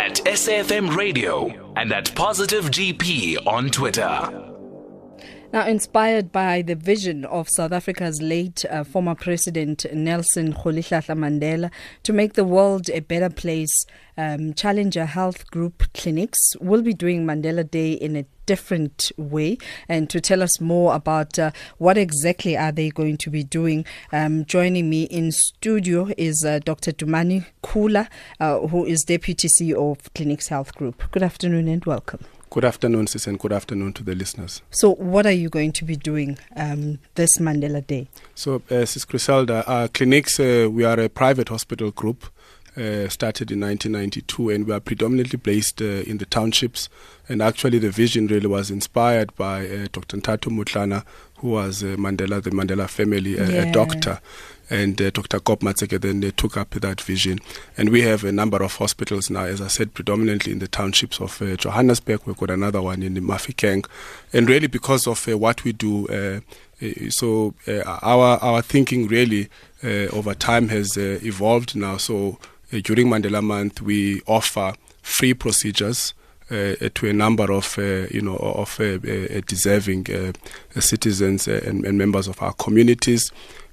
at SAFM Radio and at Positive GP on Twitter. Now, inspired by the vision of South Africa's late uh, former president Nelson Rolihlahla Mandela to make the world a better place, um, Challenger Health Group clinics will be doing Mandela Day in a different way. And to tell us more about uh, what exactly are they going to be doing, um, joining me in studio is uh, Dr. Dumani Kula, uh, who is Deputy CEO of Clinix Health Group. Good afternoon and welcome. Good afternoon, sis, and good afternoon to the listeners. So, what are you going to be doing um, this Mandela Day? So, uh, Sis Griselda, our Clinix, uh, we are a private hospital group. Uh, started in 1992, and we are predominantly based uh, in the townships. And actually, the vision really was inspired by uh, Dr. Nthato Motlana, who was uh, Mandela, the Mandela family, uh, Yeah. a doctor. And uh, Dr. Kop Matseke then they took up that vision. And we have a number of hospitals now, as I said, predominantly in the townships of uh, Johannesburg. We've got another one in Mafikeng. And really, because of uh, what we do, uh, uh, so uh, our our thinking really uh, over time has uh, evolved now. So uh, during Mandela Month, we offer free procedures uh, to a number of uh, you know of uh, uh, deserving uh, citizens uh, and, and members of our communities.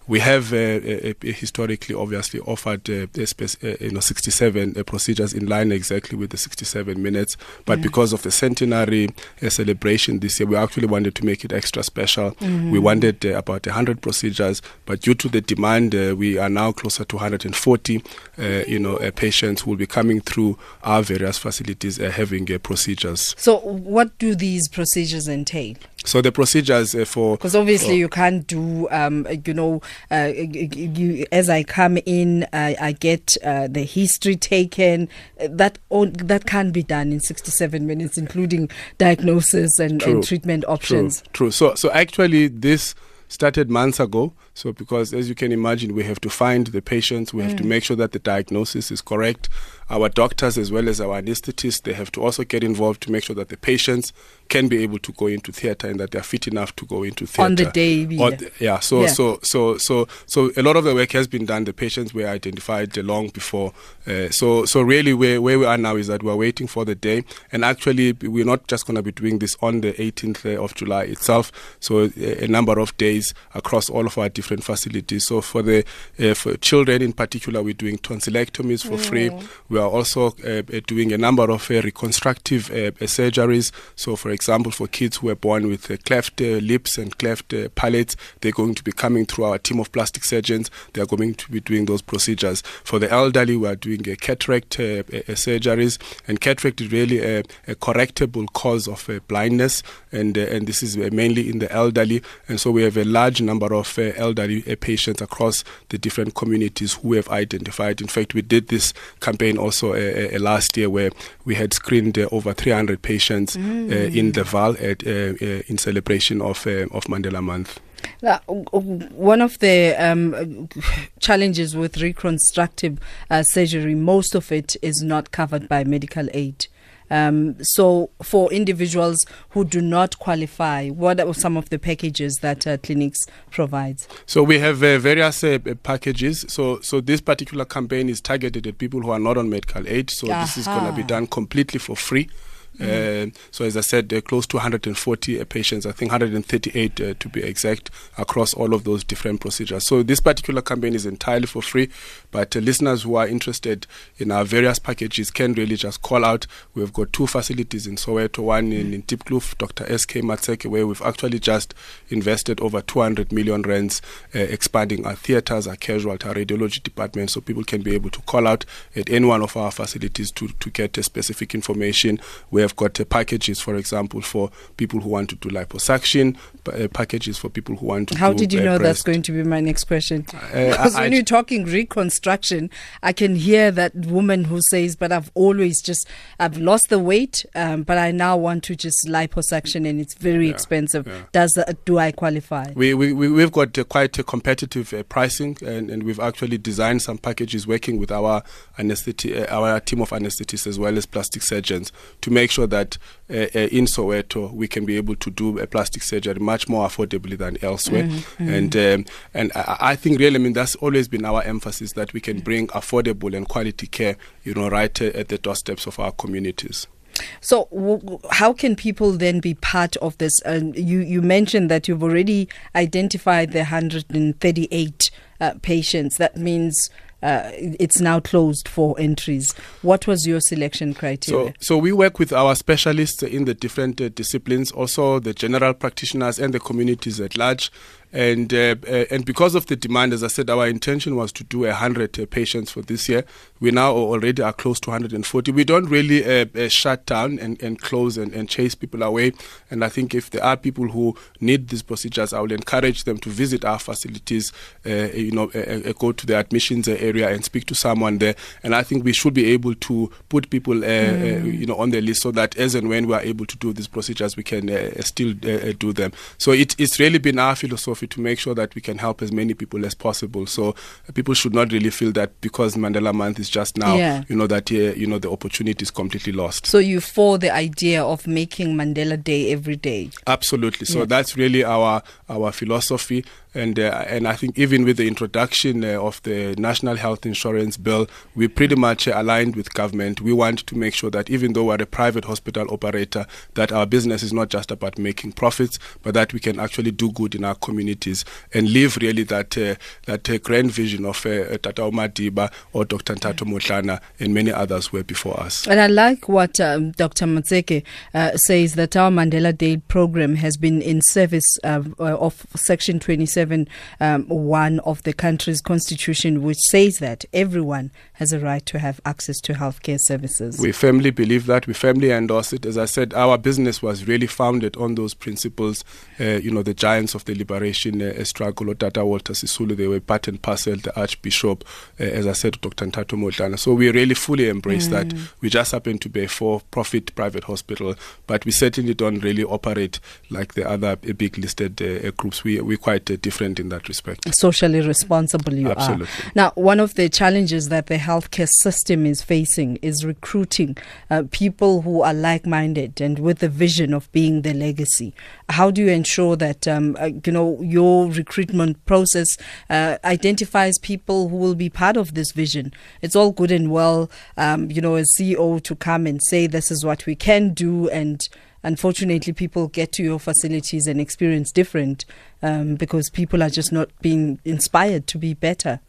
We have uh, uh, uh, historically, obviously, offered uh, uh, you know 67 uh, procedures in line exactly with the 67 minutes. But because of the centenary uh, celebration this year, we actually wanted to make it extra special. We wanted uh, about 100 procedures, but due to the demand, uh, we are now closer to 140. Uh, you know, uh, patients who will be coming through our various facilities uh, having uh, procedures. So, what do these procedures entail? So the procedures uh, for Because obviously, for- you can't do, um, you know, uh, you, as I come in, uh, I get uh, the history taken. That on, that can be done in 67 minutes, including diagnosis and, and treatment options. True, true. So, so actually, this started months ago. So, because as you can imagine, we have to find the patients, we have Mm. to make sure that the diagnosis is correct. Our doctors, as well as our anesthetists, they have to also get involved to make sure that the patients can be able to go into theatre and that they are fit enough to go into theatre On the day, Or yeah. So, Yeah. so, so, so, so, a lot of the work has been done. The patients were identified uh, long before. Uh, so, so really, where where we are now is that we're waiting for the day, and actually, we're not just going to be doing this on the 18th of July itself. So, a, a number of days across all of our different facilities. So, for the uh, for children in particular, we're doing tonsillectomies for free. We are also uh, uh, doing a number of uh, reconstructive uh, uh, surgeries. So, for example, for kids who are born with uh, cleft uh, lips and cleft uh, palates, they're going to be coming through our team of plastic surgeons. They are going to be doing those procedures. For the elderly, we are doing uh, cataract surgeries, and cataract is really a, a correctable cause of uh, blindness, and uh, and this is uh, mainly in the elderly. And so we have a large number of uh, elderly uh, patients across the different communities who have identified. In fact, we did this campaign also last year where we had screened uh, over 300 patients uh, in the Vaal at, uh, uh, in celebration of uh, of Mandela Month. One of the um, challenges with reconstructive uh, surgery, most of it is not covered by medical aid. Um, so, for individuals who do not qualify, what are some of the packages that uh, Clinix provides? So we have uh, various uh, packages. So so this particular campaign is targeted at people who are not on medical aid. So this is going to be done completely for free. Uh, so as I said, uh, close to 140 uh, patients. I think 138 uh, to be exact across all of those different procedures. So this particular campaign is entirely for free. But uh, listeners who are interested in our various packages can really just call out. We've got two facilities in Soweto, one in, in Diepkloof, Dr. S.K. Matseke, where we've actually just invested over 200 million rands uh, expanding our theatres, our casualty, our radiology department, so people can be able to call out at any one of our facilities to, to get specific information. We have got uh, packages, for example, for people who want to do liposuction, uh, packages for people who want to How do did you uh, know that's going to be my next question? Uh, Because I- when I- you're talking reconstruction, I can hear that woman who says, "But I've always just I've lost the weight, um, but I now want to just liposuction, and it's very Yeah, expensive. yeah. Does that, do I qualify?" We, we, we- we've got uh, quite a competitive uh, pricing, and, and we've actually designed some packages working with our anestheti- uh, our team of anesthetists as well as plastic surgeons to make sure that uh, uh, in Soweto we can be able to do a plastic surgery much more affordably than elsewhere. Mm-hmm. And um, and I, I, think really, I mean, that's always been our emphasis that we can bring affordable and quality care, you know, right uh, at the doorsteps of our communities. So, w- how can people then be part of this? Uh, you you mentioned that you've already identified the 138 uh, patients. That means uh, it's now closed for entries. What was your selection criteria? So, so we work with our specialists in the different uh, disciplines, also the general practitioners and the communities at large. And uh, uh, and because of the demand, as I said, our intention was to do a hundred uh, patients for this year. We now already are close to 140. We don't really uh, uh, shut down and, and close and, and chase people away. And I think if there are people who need these procedures, I will encourage them to visit our facilities. Uh, you know, go to the admissions area and speak to someone there. And I think we should be able to put people, mm. you know, on the list so that as and when we are able to do these procedures, we can still do them. So it, it's really been our philosophy to make sure that we can help as many people as possible. So uh, people should not really feel that because Mandela Month is just now, yeah. you know, that uh, you know the opportunity is completely lost. So you for the idea of making Mandela Day every day? Absolutely. So yeah. that's really our our philosophy and uh, and I think even with the introduction uh, of the national health insurance bill, we pretty much uh, aligned with government. We want to make sure that even though we're a private hospital operator, that our business is not just about making profits, but that we can actually do good in our communities and live really that uh, that uh, grand vision of uh, Tata Madiba or Dr. Nthato Motlana and many others were before us. And I like what um, Dr. Matseke says that our Mandela Day program has been in service of Section 27 um, 1 of the country's constitution, which says that everyone has a right to have access to healthcare services. We firmly believe that. We firmly endorse it. As I said, our business was really founded on those principles. Uh, you know, the giants of the liberation uh, struggle, Tata Walter Sisulu, they were part and parcel, the Archbishop, uh, as I said, Dr. Nthato Motlana. So we really fully embrace mm. that. We just happen to be a for-profit private hospital, but we certainly don't really operate like the other big listed uh, groups. We, we're quite uh, different in that respect. Socially responsible you Absolutely. are. Now, one of the challenges that the healthcare system is facing is recruiting uh, people who are like-minded and with the vision of being the legacy. How do you ensure that um, uh, you know your recruitment process uh, identifies people who will be part of this vision? It's all good and well, um, you know, as CEO to come and say this is what we can do and unfortunately people get to your facilities and experience different um, because people are just not being inspired to be better.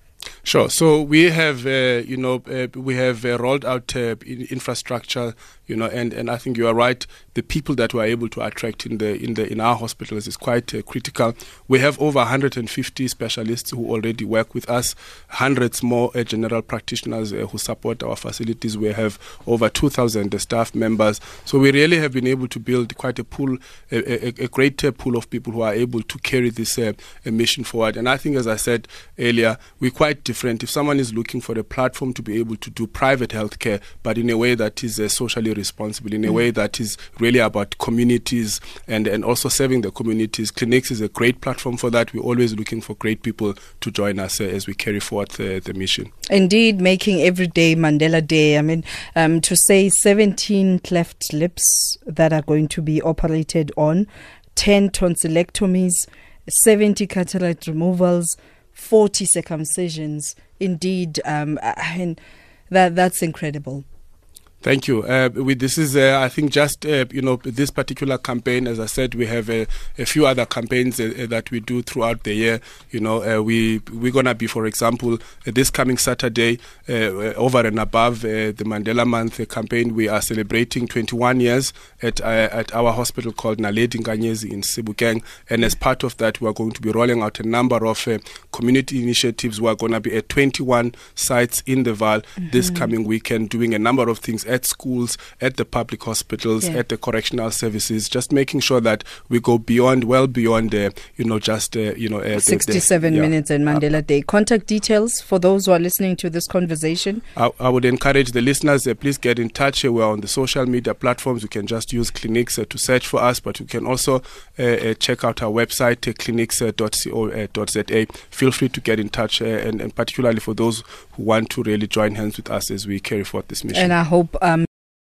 Sure. So we have, uh, you know, uh, we have uh, rolled out uh, infrastructure you know, and, and I think you are right. The people that we're able to attract in the in the in our hospitals is quite uh, critical. We have over 150 specialists who already work with us, hundreds more uh, general practitioners uh, who support our facilities. We have over 2,000 staff members. So we really have been able to build quite a pool, a, a, a great pool of people who are able to carry this uh, mission forward. And I think, as I said earlier, we're quite different. If someone is looking for a platform to be able to do private healthcare, but in a way that is uh, socially responsible in a way that is really about communities and, and also serving the communities. Clinix is a great platform for that. We're always looking for great people to join us uh, as we carry forward the, the, mission. Indeed, making every day Mandela Day. I mean, um, to say 17 cleft lips that are going to be operated on, 10 tonsillectomies, 70 cataract removals, 40 circumcisions. Indeed, um, mean, that that's incredible. Thank you. Uh, we, this is, uh, I think, just uh, you know this particular campaign. As I said, we have a, a few other campaigns uh, uh, that we do throughout the year. You know, uh, we we're gonna be, for example, this coming Saturday, over and above the Mandela Month campaign, we are celebrating 21 years at at our hospital called Naledi Nkanyezi in Sebokeng, and as part of that, we are going to be rolling out a number of community initiatives. We are going to be at 21 sites in the Vaal mm-hmm. this coming weekend, doing a number of things at schools, at the public hospitals, yeah. at the correctional services, just making sure that we go beyond, well beyond, uh, you know, just, uh, you know, uh, 67 the, the, minutes and Mandela Day. Contact details for those who are listening to this conversation. I, I would encourage the listeners, uh, please get in touch. We're on the social media platforms. You can just use Clinix uh, to search for us, but you can also uh, check out our website, clinix.co.za. Feel free to get in touch, and, and particularly for those who want to really join hands with us as we carry forth this mission. And I hope um,